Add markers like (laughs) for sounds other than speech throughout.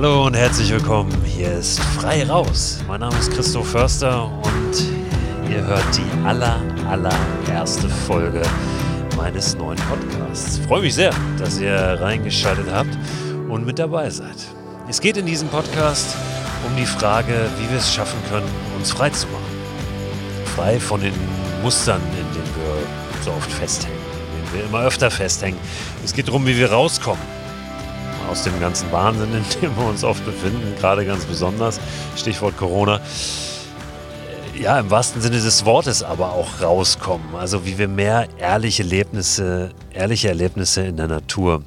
Hallo und herzlich willkommen. Hier ist Frei Raus. Mein Name ist Christoph Förster und ihr hört die aller, allererste Folge meines neuen Podcasts. Ich freue mich sehr, dass ihr reingeschaltet habt und mit dabei seid. Es geht in diesem Podcast um die Frage, wie wir es schaffen können, uns frei zu machen. Frei von den Mustern, in denen wir so oft festhängen, in denen wir immer öfter festhängen. Es geht darum, wie wir rauskommen aus dem ganzen Wahnsinn, in dem wir uns oft befinden, gerade ganz besonders, Stichwort Corona. Ja, im wahrsten Sinne des Wortes aber auch rauskommen. Also wie wir mehr ehrliche Erlebnisse, ehrliche Erlebnisse in der Natur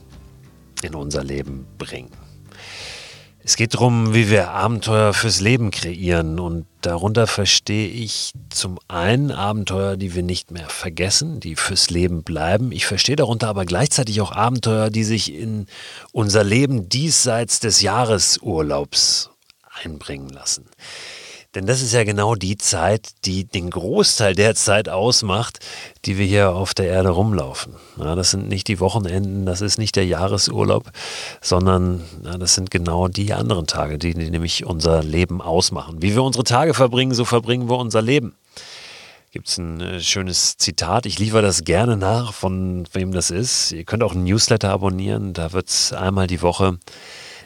in unser Leben bringen. Es geht darum, wie wir Abenteuer fürs Leben kreieren und darunter verstehe ich zum einen Abenteuer, die wir nicht mehr vergessen, die fürs Leben bleiben. Ich verstehe darunter aber gleichzeitig auch Abenteuer, die sich in unser Leben diesseits des Jahresurlaubs einbringen lassen. Denn das ist ja genau die Zeit, die den Großteil der Zeit ausmacht, die wir hier auf der Erde rumlaufen. Ja, das sind nicht die Wochenenden, das ist nicht der Jahresurlaub, sondern ja, das sind genau die anderen Tage, die, die nämlich unser Leben ausmachen. Wie wir unsere Tage verbringen, so verbringen wir unser Leben gibt es ein äh, schönes Zitat. Ich liefere das gerne nach, von wem das ist. Ihr könnt auch ein Newsletter abonnieren. Da wird es einmal die Woche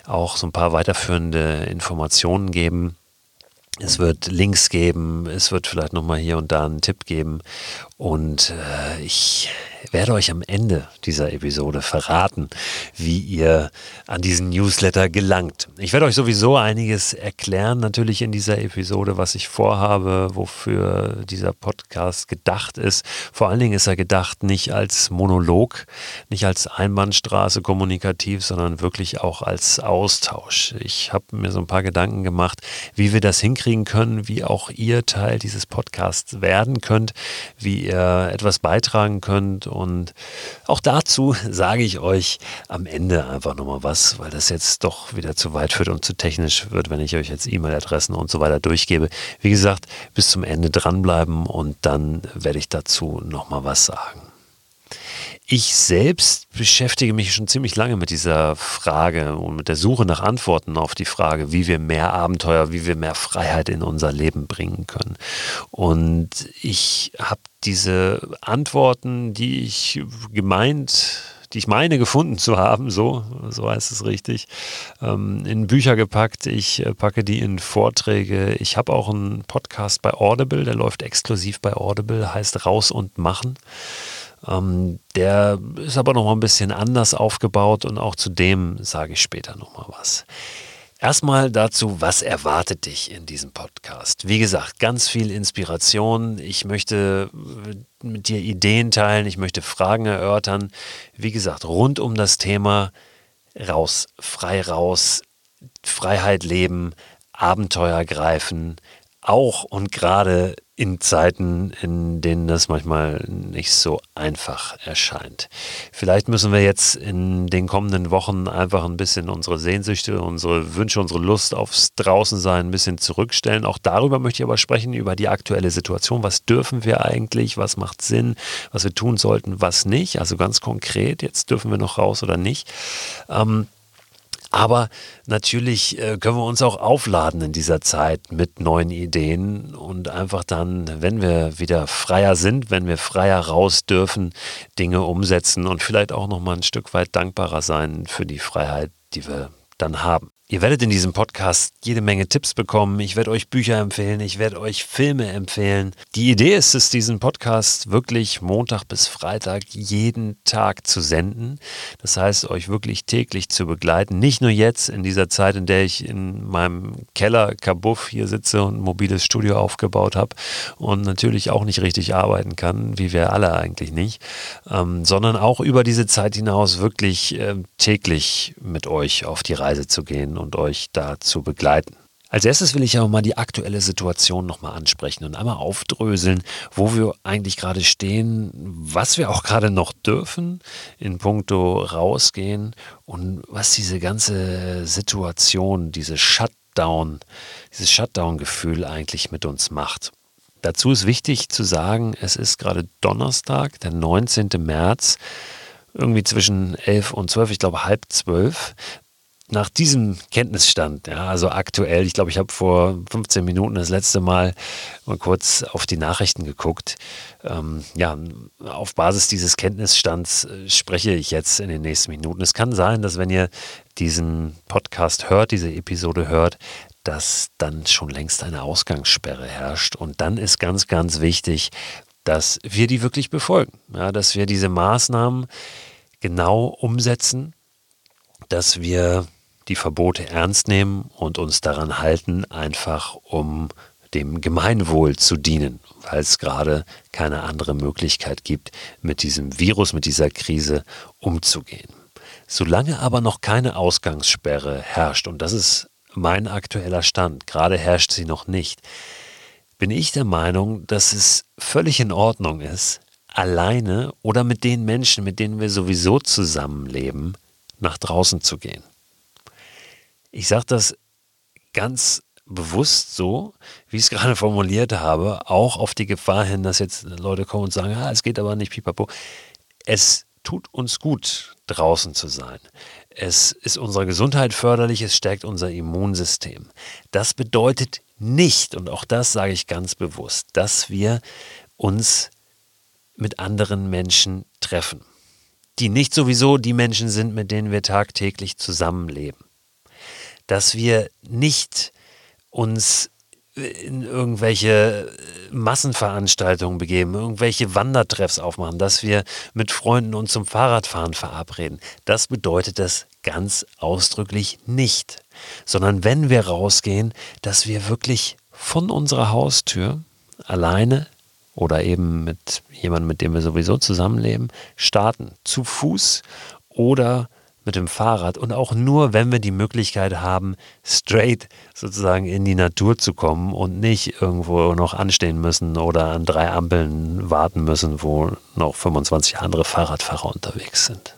auch so ein paar weiterführende Informationen geben. Es wird Links geben, es wird vielleicht nochmal hier und da einen Tipp geben. Und äh, ich werde euch am Ende dieser Episode verraten, wie ihr an diesen Newsletter gelangt. Ich werde euch sowieso einiges erklären, natürlich in dieser Episode, was ich vorhabe, wofür dieser Podcast gedacht ist. Vor allen Dingen ist er gedacht nicht als Monolog, nicht als Einbahnstraße kommunikativ, sondern wirklich auch als Austausch. Ich habe mir so ein paar Gedanken gemacht, wie wir das hinkriegen können, wie auch ihr Teil dieses Podcasts werden könnt, wie ihr etwas beitragen könnt und auch dazu (laughs) sage ich euch am Ende einfach nochmal was, weil das jetzt doch wieder zu weit führt und zu technisch wird, wenn ich euch jetzt E-Mail-Adressen und so weiter durchgebe. Wie gesagt, bis zum Ende dranbleiben und dann werde ich dazu nochmal was sagen. Ich selbst beschäftige mich schon ziemlich lange mit dieser Frage und mit der Suche nach Antworten auf die Frage, wie wir mehr Abenteuer, wie wir mehr Freiheit in unser Leben bringen können. Und ich habe diese Antworten, die ich gemeint die ich meine gefunden zu haben, so, so heißt es richtig, ähm, in Bücher gepackt. Ich äh, packe die in Vorträge. Ich habe auch einen Podcast bei Audible, der läuft exklusiv bei Audible, heißt Raus und Machen. Ähm, der ist aber noch mal ein bisschen anders aufgebaut und auch zu dem sage ich später noch mal was. Erstmal dazu, was erwartet dich in diesem Podcast? Wie gesagt, ganz viel Inspiration. Ich möchte äh, mit dir Ideen teilen, ich möchte Fragen erörtern. Wie gesagt, rund um das Thema raus, frei raus, Freiheit leben, Abenteuer greifen, auch und gerade in Zeiten, in denen das manchmal nicht so einfach erscheint. Vielleicht müssen wir jetzt in den kommenden Wochen einfach ein bisschen unsere Sehnsüchte, unsere Wünsche, unsere Lust aufs Draußensein ein bisschen zurückstellen. Auch darüber möchte ich aber sprechen, über die aktuelle Situation. Was dürfen wir eigentlich? Was macht Sinn? Was wir tun sollten? Was nicht? Also ganz konkret, jetzt dürfen wir noch raus oder nicht. Ähm, aber natürlich äh, können wir uns auch aufladen in dieser Zeit mit neuen Ideen und einfach dann, wenn wir wieder freier sind, wenn wir freier raus dürfen, Dinge umsetzen und vielleicht auch noch mal ein Stück weit dankbarer sein für die Freiheit, die wir dann haben. Ihr werdet in diesem Podcast jede Menge Tipps bekommen. Ich werde euch Bücher empfehlen, ich werde euch Filme empfehlen. Die Idee ist es, diesen Podcast wirklich Montag bis Freitag jeden Tag zu senden. Das heißt, euch wirklich täglich zu begleiten. Nicht nur jetzt in dieser Zeit, in der ich in meinem Keller Kabuff hier sitze und ein mobiles Studio aufgebaut habe und natürlich auch nicht richtig arbeiten kann, wie wir alle eigentlich nicht, ähm, sondern auch über diese Zeit hinaus wirklich äh, täglich mit euch auf die Reise zu gehen und euch da zu begleiten. Als erstes will ich aber mal die aktuelle Situation nochmal ansprechen und einmal aufdröseln, wo wir eigentlich gerade stehen, was wir auch gerade noch dürfen in puncto rausgehen und was diese ganze Situation, diese Shutdown, dieses Shutdown-Gefühl eigentlich mit uns macht. Dazu ist wichtig zu sagen, es ist gerade Donnerstag, der 19. März, irgendwie zwischen 11 und 12, ich glaube halb 12. nach diesem Kenntnisstand, ja, also aktuell, ich glaube, ich habe vor 15 Minuten das letzte Mal mal kurz auf die Nachrichten geguckt. Ähm, ja, auf Basis dieses Kenntnisstands äh, spreche ich jetzt in den nächsten Minuten. Es kann sein, dass wenn ihr diesen Podcast hört, diese Episode hört, dass dann schon längst eine Ausgangssperre herrscht. Und dann ist ganz, ganz wichtig, dass wir die wirklich befolgen, ja, dass wir diese Maßnahmen genau umsetzen, dass wir die Verbote ernst nehmen und uns daran halten, einfach um dem Gemeinwohl zu dienen, weil es gerade keine andere Möglichkeit gibt, mit diesem Virus, mit dieser Krise umzugehen. Solange aber noch keine Ausgangssperre herrscht, und das ist mein aktueller Stand, gerade herrscht sie noch nicht, bin ich der Meinung, dass es völlig in Ordnung ist, alleine oder mit den Menschen, mit denen wir sowieso zusammenleben, nach draußen zu gehen. Ich sage das ganz bewusst so, wie ich es (laughs) gerade formuliert habe, auch auf die Gefahr hin, dass jetzt Leute kommen und sagen, ah, es geht aber nicht, pipapo. Es tut uns gut, draußen zu sein. Es ist unserer Gesundheit förderlich, es stärkt unser Immunsystem. Das bedeutet nicht, und auch das sage ich ganz bewusst, dass wir uns mit anderen Menschen treffen, die nicht sowieso die Menschen sind, mit denen wir tagtäglich zusammenleben dass wir nicht uns in irgendwelche Massenveranstaltungen begeben, irgendwelche Wandertreffs aufmachen, dass wir mit Freunden uns zum Fahrradfahren verabreden. Das bedeutet das ganz ausdrücklich nicht, sondern wenn wir rausgehen, dass wir wirklich von unserer Haustür alleine oder eben mit jemandem, mit dem wir sowieso zusammenleben, starten, zu Fuß oder mit dem Fahrrad und auch nur, wenn wir die Möglichkeit haben, straight sozusagen in die Natur zu kommen und nicht irgendwo noch anstehen müssen oder an drei Ampeln warten müssen, wo noch 25 andere Fahrradfahrer unterwegs sind.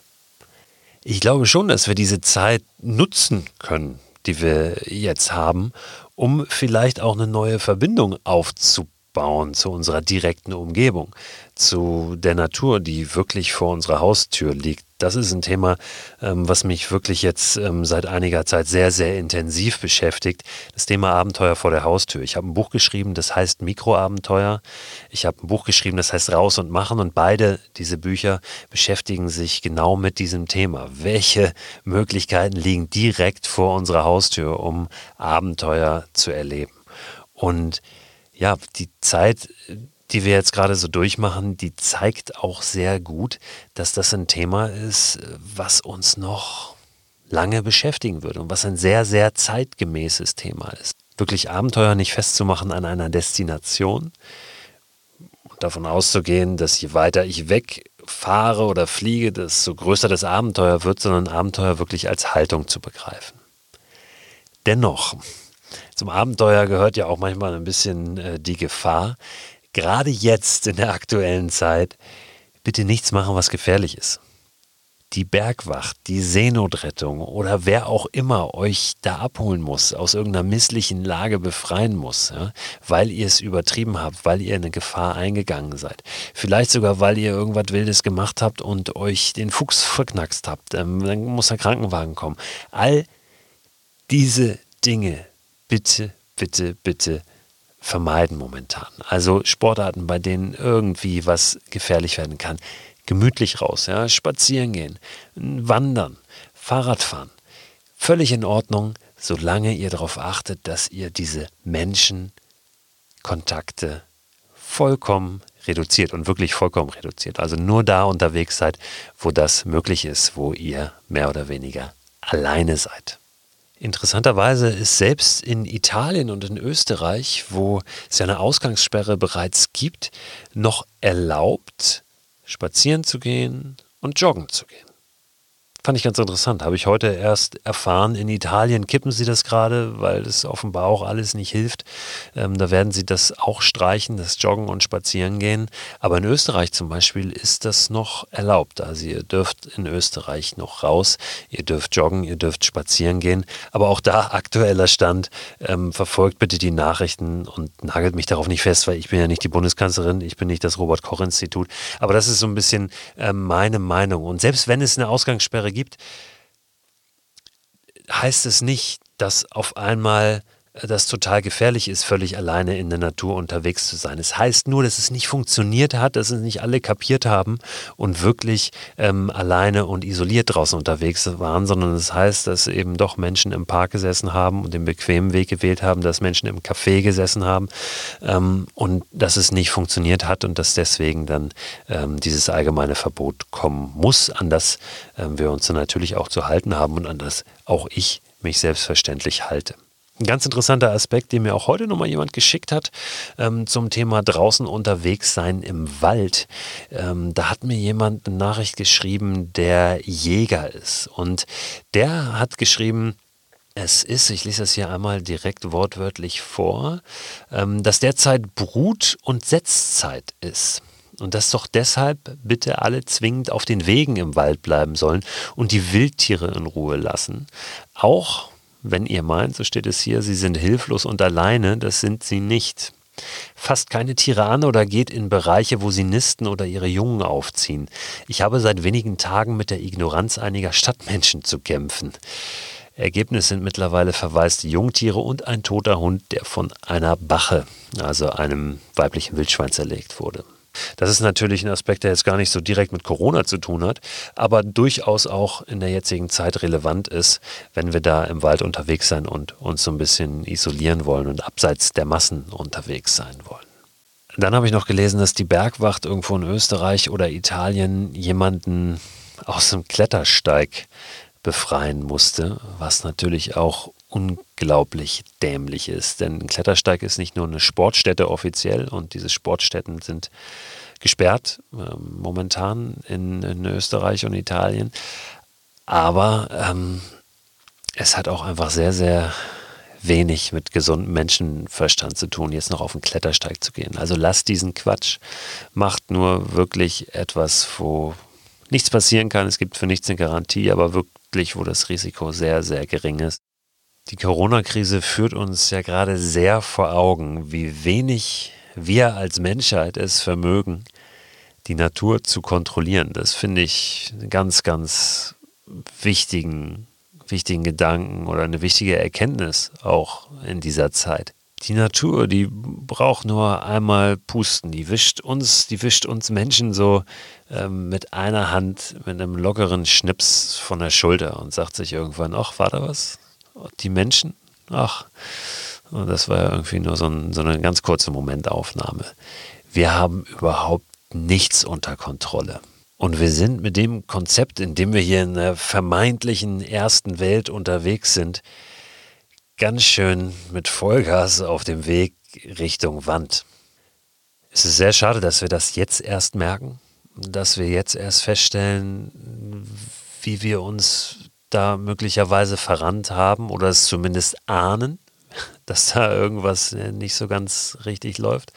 Ich glaube schon, dass wir diese Zeit nutzen können, die wir jetzt haben, um vielleicht auch eine neue Verbindung aufzubauen zu unserer direkten Umgebung, zu der Natur, die wirklich vor unserer Haustür liegt das ist ein Thema, ähm, was mich wirklich jetzt ähm, seit einiger Zeit sehr, sehr intensiv beschäftigt. Das Thema Abenteuer vor der Haustür. Ich habe ein Buch geschrieben, das heißt Mikroabenteuer. Ich habe ein Buch geschrieben, das heißt Raus und Machen. Und beide diese Bücher beschäftigen sich genau mit diesem Thema. Welche Möglichkeiten liegen direkt vor unserer Haustür, um Abenteuer zu erleben? Und ja, die Zeit, die wir jetzt gerade so durchmachen, die zeigt auch sehr gut, dass das ein Thema ist, was uns noch lange beschäftigen wird und was ein sehr, sehr zeitgemäßes Thema ist. Wirklich Abenteuer nicht festzumachen an einer Destination und davon auszugehen, dass je weiter ich wegfahre oder fliege, desto größer das Abenteuer wird, sondern Abenteuer wirklich als Haltung zu begreifen. Dennoch, zum Abenteuer gehört ja auch manchmal ein bisschen äh, die Gefahr, gerade jetzt in der aktuellen Zeit, bitte nichts machen, was gefährlich ist. Die Bergwacht, die Seenotrettung oder wer auch immer euch da abholen muss, aus irgendeiner misslichen Lage befreien muss, ja, weil ihr es übertrieben habt, weil ihr eine Gefahr eingegangen seid. Vielleicht sogar, weil ihr irgendwas Wildes gemacht habt und euch den Fuchs (laughs) verknackst habt. Ähm, dann muss der Krankenwagen kommen. All diese Dinge, bitte, bitte, bitte vermeiden momentan. Also Sportarten, bei denen irgendwie was gefährlich werden kann. Gemütlich raus, ja, spazieren gehen, wandern, Fahrradfahren. Völlig in Ordnung, solange ihr darauf achtet, dass ihr diese Menschenkontakte vollkommen reduziert und wirklich vollkommen reduziert. Also nur da unterwegs seid, wo das möglich ist, wo ihr mehr oder weniger alleine seid. Interessanterweise ist selbst in Italien und in Österreich, wo es ja eine Ausgangssperre bereits gibt, noch erlaubt, spazieren zu gehen und joggen zu gehen. Fand ich ganz interessant. Habe ich heute erst erfahren. In Italien kippen sie das gerade, weil es offenbar auch alles nicht hilft. Ähm, da werden sie das auch streichen, das Joggen und Spazieren gehen. Aber in Österreich zum Beispiel ist das noch erlaubt. Also ihr dürft in Österreich noch raus, ihr dürft joggen, ihr dürft spazieren gehen. Aber auch da aktueller Stand. Ähm, verfolgt bitte die Nachrichten und nagelt mich darauf nicht fest, weil ich bin ja nicht die Bundeskanzlerin, ich bin nicht das Robert-Koch-Institut. Aber das ist so ein bisschen äh, meine Meinung. Und selbst wenn es eine Ausgangssperre gibt, heißt es nicht, dass auf einmal das total gefährlich ist, völlig alleine in der Natur unterwegs zu sein. Es heißt nur, dass es nicht funktioniert hat, dass es nicht alle kapiert haben und wirklich ähm, alleine und isoliert draußen unterwegs waren, sondern es das heißt, dass eben doch Menschen im Park gesessen haben und den bequemen Weg gewählt haben, dass Menschen im Café gesessen haben ähm, und dass es nicht funktioniert hat und dass deswegen dann ähm, dieses allgemeine Verbot kommen muss, an das ähm, wir uns dann natürlich auch zu halten haben und an das auch ich mich selbstverständlich halte. Ein ganz interessanter Aspekt, den mir auch heute nochmal jemand geschickt hat, ähm, zum Thema draußen unterwegs sein im Wald. Ähm, da hat mir jemand eine Nachricht geschrieben, der Jäger ist. Und der hat geschrieben, es ist, ich lese das hier einmal direkt wortwörtlich vor, ähm, dass derzeit Brut- und Setzzeit ist. Und dass doch deshalb bitte alle zwingend auf den Wegen im Wald bleiben sollen und die Wildtiere in Ruhe lassen. Auch wenn ihr meint, so steht es hier, sie sind hilflos und alleine, das sind sie nicht. Fasst keine Tiere an oder geht in Bereiche, wo sie nisten oder ihre Jungen aufziehen. Ich habe seit wenigen Tagen mit der Ignoranz einiger Stadtmenschen zu kämpfen. Ergebnis sind mittlerweile verwaiste Jungtiere und ein toter Hund, der von einer Bache, also einem weiblichen Wildschwein, zerlegt wurde. Das ist natürlich ein Aspekt, der jetzt gar nicht so direkt mit Corona zu tun hat, aber durchaus auch in der jetzigen Zeit relevant ist, wenn wir da im Wald unterwegs sein und uns so ein bisschen isolieren wollen und abseits der Massen unterwegs sein wollen. Dann habe ich noch gelesen, dass die Bergwacht irgendwo in Österreich oder Italien jemanden aus dem Klettersteig befreien musste, was natürlich auch unglaublich dämlich ist. Denn ein Klettersteig ist nicht nur eine Sportstätte offiziell und diese Sportstätten sind gesperrt äh, momentan in, in, Österreich und Italien. Aber ähm, es hat auch einfach sehr, sehr wenig mit gesundem Menschenverstand zu tun, jetzt noch auf den Klettersteig zu gehen. Also lasst diesen Quatsch, macht nur wirklich etwas, wo nichts passieren kann. Es gibt für nichts eine Garantie, aber wirklich, wo das Risiko sehr, sehr gering ist. Die Corona-Krise führt uns ja gerade sehr vor Augen, wie wenig wir als Menschheit es vermögen, die Natur zu kontrollieren. Das finde ich einen ganz, ganz wichtigen, wichtigen Gedanken oder eine wichtige Erkenntnis auch in dieser Zeit. Die Natur, die braucht nur einmal pusten. Die wischt uns, die wischt uns Menschen so ähm, mit einer Hand, mit einem lockeren Schnips von der Schulter und sagt sich irgendwann, ach, war da was? Die Menschen, ach, das war ja irgendwie nur so, ein, so eine ganz kurze Momentaufnahme. Wir haben überhaupt nichts unter Kontrolle. Und wir sind mit dem Konzept, in dem wir hier in der vermeintlichen ersten Welt unterwegs sind, ganz schön mit Vollgas auf dem Weg Richtung Wand. Es ist sehr schade, dass wir das jetzt erst merken, dass wir jetzt erst feststellen, wie wir uns da möglicherweise verrannt haben oder es zumindest ahnen, (laughs) dass da irgendwas äh, nicht so ganz richtig läuft.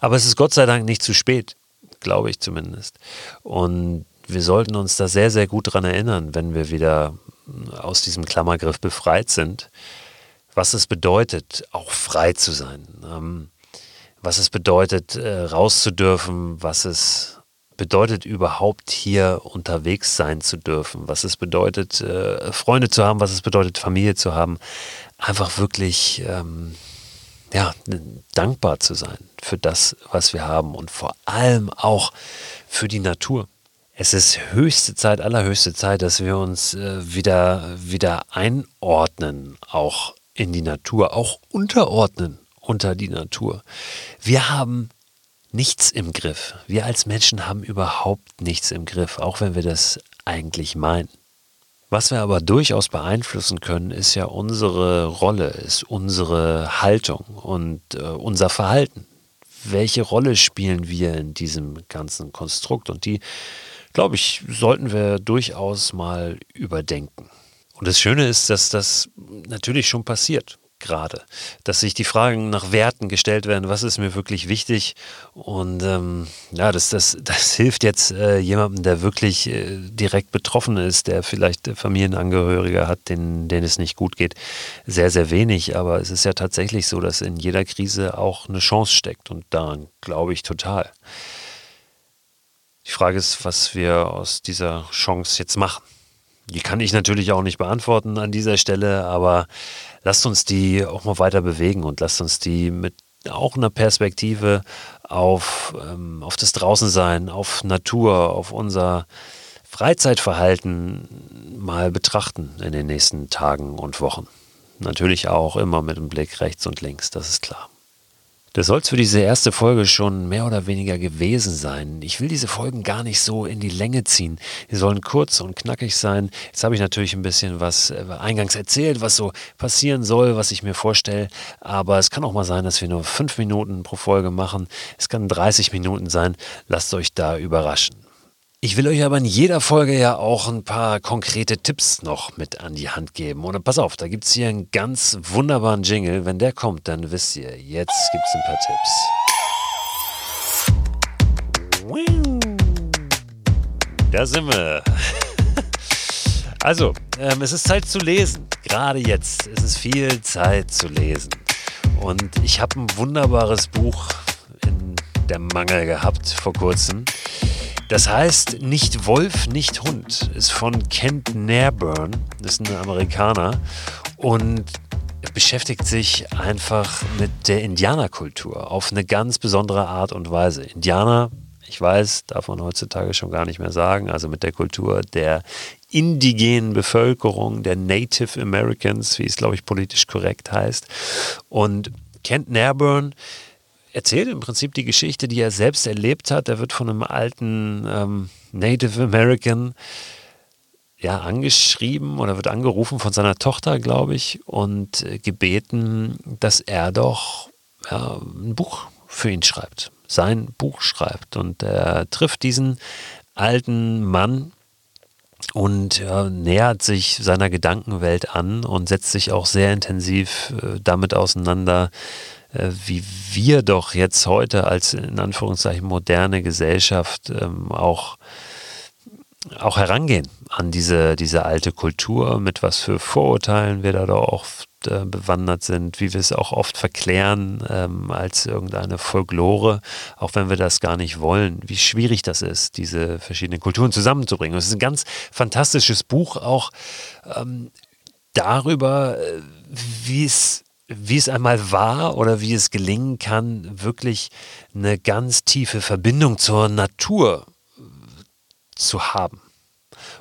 Aber es ist Gott sei Dank nicht zu spät, glaube ich zumindest. Und wir sollten uns da sehr, sehr gut dran erinnern, wenn wir wieder äh, aus diesem Klammergriff befreit sind, was es bedeutet, auch frei zu sein. Ähm, was es bedeutet, äh, rauszudürfen, was es bedeutet überhaupt hier unterwegs sein zu dürfen, was es bedeutet, äh, Freunde zu haben, was es bedeutet, Familie zu haben, einfach wirklich ähm, ja, dankbar zu sein für das, was wir haben und vor allem auch für die Natur. Es ist höchste Zeit, allerhöchste Zeit, dass wir uns äh, wieder, wieder einordnen, auch in die Natur, auch unterordnen unter die Natur. Wir haben nichts im Griff. Wir als Menschen haben überhaupt nichts im Griff, auch wenn wir das eigentlich meinen. Was wir aber durchaus beeinflussen können, ist ja unsere Rolle, ist unsere Haltung und äh, unser Verhalten. Welche Rolle spielen wir in diesem ganzen Konstrukt? Und die, glaube ich, sollten wir durchaus mal überdenken. Und das Schöne ist, dass das natürlich schon passiert gerade. Dass sich die Fragen nach Werten gestellt werden, was ist mir wirklich wichtig. Und ähm, ja, das, das, das hilft jetzt äh, jemandem, der wirklich äh, direkt betroffen ist, der vielleicht Familienangehörige hat, denen, denen es nicht gut geht, sehr, sehr wenig. Aber es ist ja tatsächlich so, dass in jeder Krise auch eine Chance steckt. Und daran glaube ich total. Die Frage ist, was wir aus dieser Chance jetzt machen Die kann ich natürlich auch nicht beantworten an dieser Stelle, aber lasst uns die auch mal weiter bewegen und lasst uns die mit auch einer Perspektive auf, ähm, auf das Draußensein, auf Natur, auf unser Freizeitverhalten mal betrachten in den nächsten Tagen und Wochen. Natürlich auch immer mit dem Blick rechts und links, das ist klar. Das soll es für diese erste Folge schon mehr oder weniger gewesen sein. Ich will diese Folgen gar nicht so in die Länge ziehen. Die sollen kurz und knackig sein. Jetzt habe ich natürlich ein bisschen was äh, eingangs erzählt, was so passieren soll, was ich mir vorstelle. Aber es kann auch mal sein, dass wir nur fünf Minuten pro Folge machen. Es kann 30 Minuten sein. Lasst euch da überraschen. Ich will euch aber in jeder Folge ja auch ein paar konkrete Tipps noch mit an die Hand geben. Und pass auf, da gibt es hier einen ganz wunderbaren Jingle. Wenn der kommt, dann wisst ihr, jetzt gibt es ein paar Tipps. Da sind wir. (laughs) Also, ähm, es ist Zeit zu lesen. Gerade jetzt. Es ist viel Zeit zu lesen. Und ich habe ein wunderbares Buch in der Mangel gehabt vor kurzem. Das heißt, nicht Wolf, nicht Hund ist von Kent Nairburn, das ist ein Amerikaner und beschäftigt sich einfach mit der Indianerkultur auf eine ganz besondere Art und Weise. Indianer, ich weiß, darf man heutzutage schon gar nicht mehr sagen, also mit der Kultur der indigenen Bevölkerung, der Native Americans, wie es glaube ich politisch korrekt heißt. Und Kent Nairburn erzählt im Prinzip die Geschichte, die er selbst erlebt hat. Er wird von einem alten ähm, Native American ja, angeschrieben oder wird angerufen von seiner Tochter, glaube ich, und äh, gebeten, dass er doch ja, ein Buch für ihn schreibt, sein Buch schreibt. Und er trifft diesen alten Mann und ja, nähert sich seiner Gedankenwelt an und setzt sich auch sehr intensiv äh, damit auseinander, wie wir doch jetzt heute als in Anführungszeichen moderne Gesellschaft ähm, auch, auch herangehen an diese, diese alte Kultur, mit was für Vorurteilen wir da doch oft äh, bewandert sind, wie wir es auch oft verklären ähm, als irgendeine Folklore, auch wenn wir das gar nicht wollen, wie schwierig das ist, diese verschiedenen Kulturen zusammenzubringen. Es ist ein ganz fantastisches Buch auch ähm, darüber, äh, wie es wie es einmal war oder wie es gelingen kann, wirklich eine ganz tiefe Verbindung zur Natur zu haben.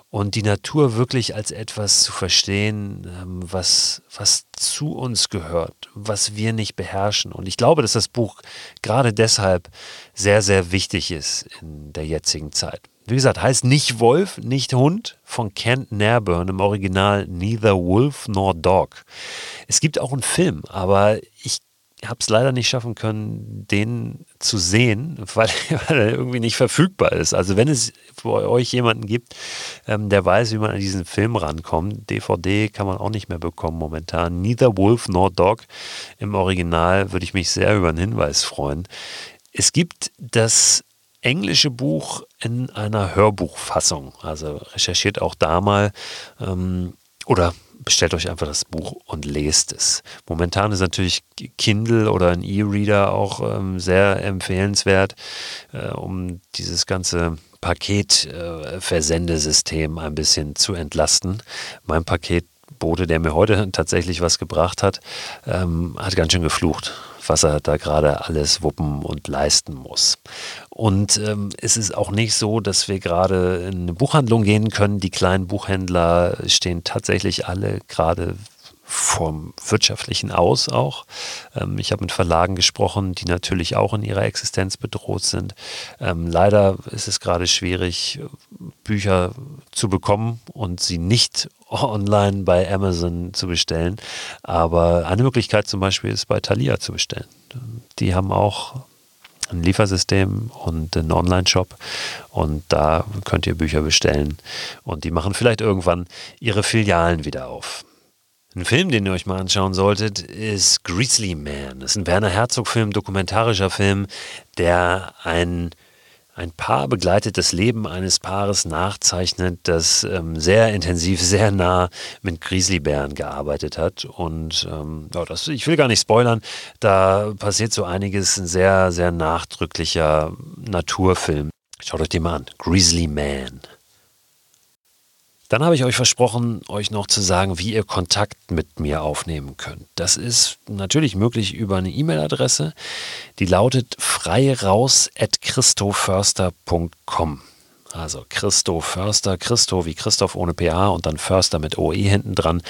Und die Natur wirklich als etwas zu verstehen, ähm, was, was zu uns gehört, was wir nicht beherrschen. Und ich glaube, dass das Buch gerade deshalb sehr, sehr wichtig ist in der jetzigen Zeit. Wie gesagt, heißt nicht Wolf, nicht Hund von Kent Nairburn im Original Neither Wolf nor Dog. Es gibt auch einen Film, aber ich habe es leider nicht schaffen können, den zu sehen, (laughs) weil, weil, er irgendwie nicht verfügbar ist. Also wenn es für euch jemanden gibt, ähm, der weiß, wie man an diesen Film rankommt, DVD kann man auch nicht mehr bekommen momentan. Neither Wolf nor Dog im Original würde ich mich sehr über einen Hinweis freuen. Es gibt das englische Buch in einer Hörbuchfassung. Also recherchiert auch da mal ähm, oder bestellt euch einfach das Buch und lest es. Momentan ist natürlich Kindle oder ein E-Reader auch ähm, sehr empfehlenswert, äh, um dieses ganze Paketversendesystem äh, ein bisschen zu entlasten. Mein Paketbote, der mir heute tatsächlich was gebracht hat, ähm, hat ganz schön geflucht was er da gerade alles wuppen und leisten muss. Und ähm, es ist auch nicht so, dass wir gerade in eine Buchhandlung gehen können. Die kleinen Buchhändler stehen tatsächlich alle gerade vom wirtschaftlichen aus auch. Ähm, ich habe mit Verlagen gesprochen, die natürlich auch in ihrer Existenz bedroht sind. Ähm, leider ist es gerade schwierig, Bücher zu bekommen und sie nicht (laughs) online bei Amazon zu bestellen. Aber eine Möglichkeit zum Beispiel ist bei Thalia zu bestellen. Die haben auch ein Liefersystem und einen Online-Shop und da könnt ihr Bücher bestellen und die machen vielleicht irgendwann ihre Filialen wieder auf. Ein Film, den ihr euch mal anschauen solltet, ist Grizzly Man. Das ist ein Werner Herzog-Film, dokumentarischer Film, der ein, ein Paar begleitet das Leben eines Paares nachzeichnet, das ähm, sehr intensiv, (laughs) sehr nah mit Grizzlybären gearbeitet hat. Und ähm, das, ich will gar nicht spoilern, da passiert so einiges, ein sehr, sehr nachdrücklicher Naturfilm. Schaut euch den mal an. Grizzly Man. Dann habe ich euch versprochen, euch noch zu sagen, wie ihr Kontakt mit mir aufnehmen könnt. Das ist natürlich möglich über eine E-Mail-Adresse, die lautet freiraus.christoförster.com. Also Christo Förster, Christo wie Christoph ohne PH und dann Förster mit OE hinten dran,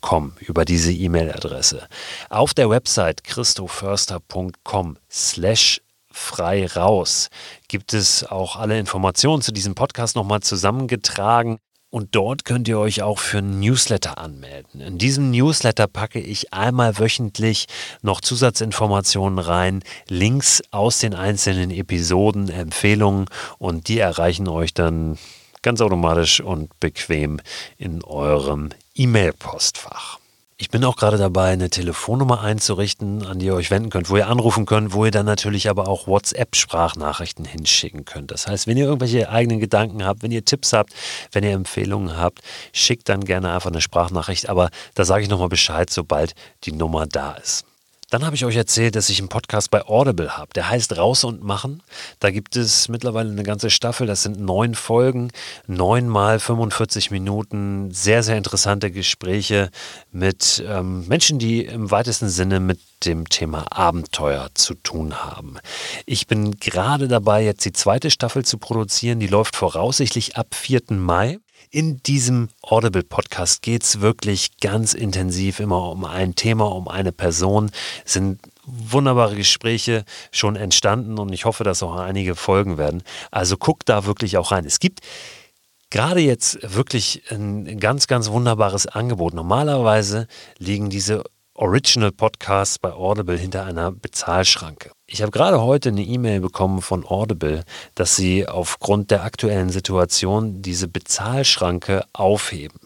.com über diese E-Mail-Adresse. Auf der Website christoförster.com slash frei raus gibt es auch alle Informationen zu diesem Podcast nochmal zusammengetragen. Und dort könnt ihr euch auch für einen Newsletter anmelden. In diesem Newsletter packe ich einmal wöchentlich noch Zusatzinformationen rein, Links aus den einzelnen Episoden, Empfehlungen und die erreichen euch dann ganz automatisch und bequem in eurem E-Mail-Postfach. Ich bin auch gerade dabei, eine Telefonnummer einzurichten, an die ihr euch wenden könnt, wo ihr anrufen könnt, wo ihr dann natürlich aber auch WhatsApp-Sprachnachrichten hinschicken könnt. Das heißt, wenn ihr irgendwelche eigenen Gedanken habt, wenn ihr Tipps habt, wenn ihr Empfehlungen habt, schickt dann gerne einfach eine Sprachnachricht. Aber da sage ich nochmal Bescheid, sobald die Nummer da ist. Dann habe ich euch erzählt, dass ich einen Podcast bei Audible habe. Der heißt Raus und Machen. Da gibt es mittlerweile eine ganze Staffel. Das sind neun Folgen, neun mal 45 Minuten. Sehr, sehr interessante Gespräche mit ähm, Menschen, die im weitesten Sinne mit dem Thema Abenteuer zu tun haben. Ich bin gerade dabei, jetzt die zweite Staffel zu produzieren. Die läuft voraussichtlich ab 4. Mai. In diesem Audible Podcast geht es wirklich ganz intensiv immer um ein Thema, um eine Person. Es sind wunderbare Gespräche schon entstanden und ich hoffe, dass auch einige folgen werden. Also guckt da wirklich auch rein. Es gibt gerade jetzt wirklich ein ganz, ganz wunderbares Angebot. Normalerweise liegen diese Original Podcasts bei Audible hinter einer Bezahlschranke. Ich habe gerade heute eine E-Mail bekommen von Audible, dass sie aufgrund der aktuellen Situation diese Bezahlschranke aufheben.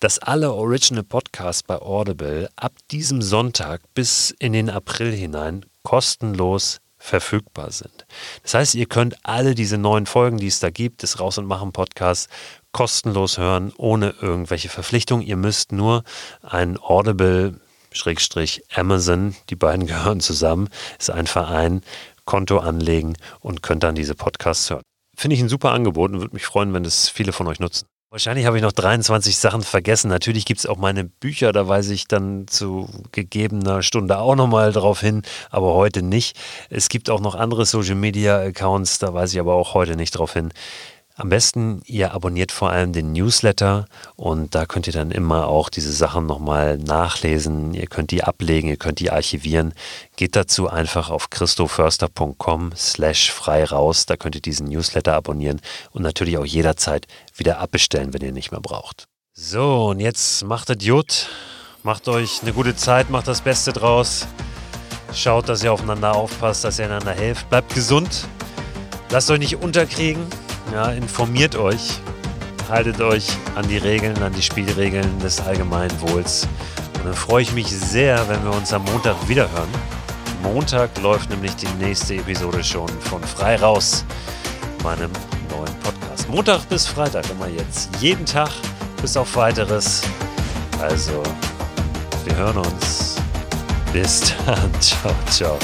Dass alle Original Podcasts bei Audible ab diesem Sonntag bis in den April hinein kostenlos verfügbar sind. Das heißt, ihr könnt alle diese neuen Folgen, die es da gibt, des Raus und Machen Podcasts, kostenlos hören, ohne irgendwelche Verpflichtungen. Ihr müsst nur ein Audible Schrägstrich Amazon, die beiden (laughs) gehören zusammen, ist ein Verein, Konto anlegen und könnt dann diese Podcasts hören. Finde ich ein super Angebot und würde mich freuen, wenn das viele von euch nutzen. Wahrscheinlich habe ich noch 23 Sachen vergessen. Natürlich gibt es auch meine Bücher, da weise ich dann zu gegebener Stunde auch nochmal drauf hin, aber heute nicht. Es gibt auch noch andere Social Media Accounts, da weise ich aber auch heute nicht drauf hin. Am besten, ihr abonniert vor allem den Newsletter und da könnt ihr dann immer auch diese Sachen nochmal nachlesen. Ihr könnt die ablegen, ihr könnt die archivieren. Geht dazu einfach auf christoförster.com slash frei raus. Da könnt ihr diesen Newsletter abonnieren und natürlich auch jederzeit wieder abbestellen, wenn ihr nicht mehr braucht. So, und jetzt macht es gut. Macht euch eine gute Zeit, macht das Beste draus. Schaut, dass ihr aufeinander aufpasst, dass ihr einander helft. Bleibt gesund. Lasst euch nicht unterkriegen. Ja, informiert euch, haltet euch an die Regeln, an die Spielregeln des Allgemeinwohls. Und dann freue ich mich sehr, wenn wir uns am Montag wiederhören. Montag läuft nämlich die nächste Episode schon von Frei Raus, meinem neuen Podcast. Montag bis Freitag immer jetzt. Jeden Tag bis auf weiteres. Also, wir hören uns. Bis dann. (laughs) Ciao, ciao.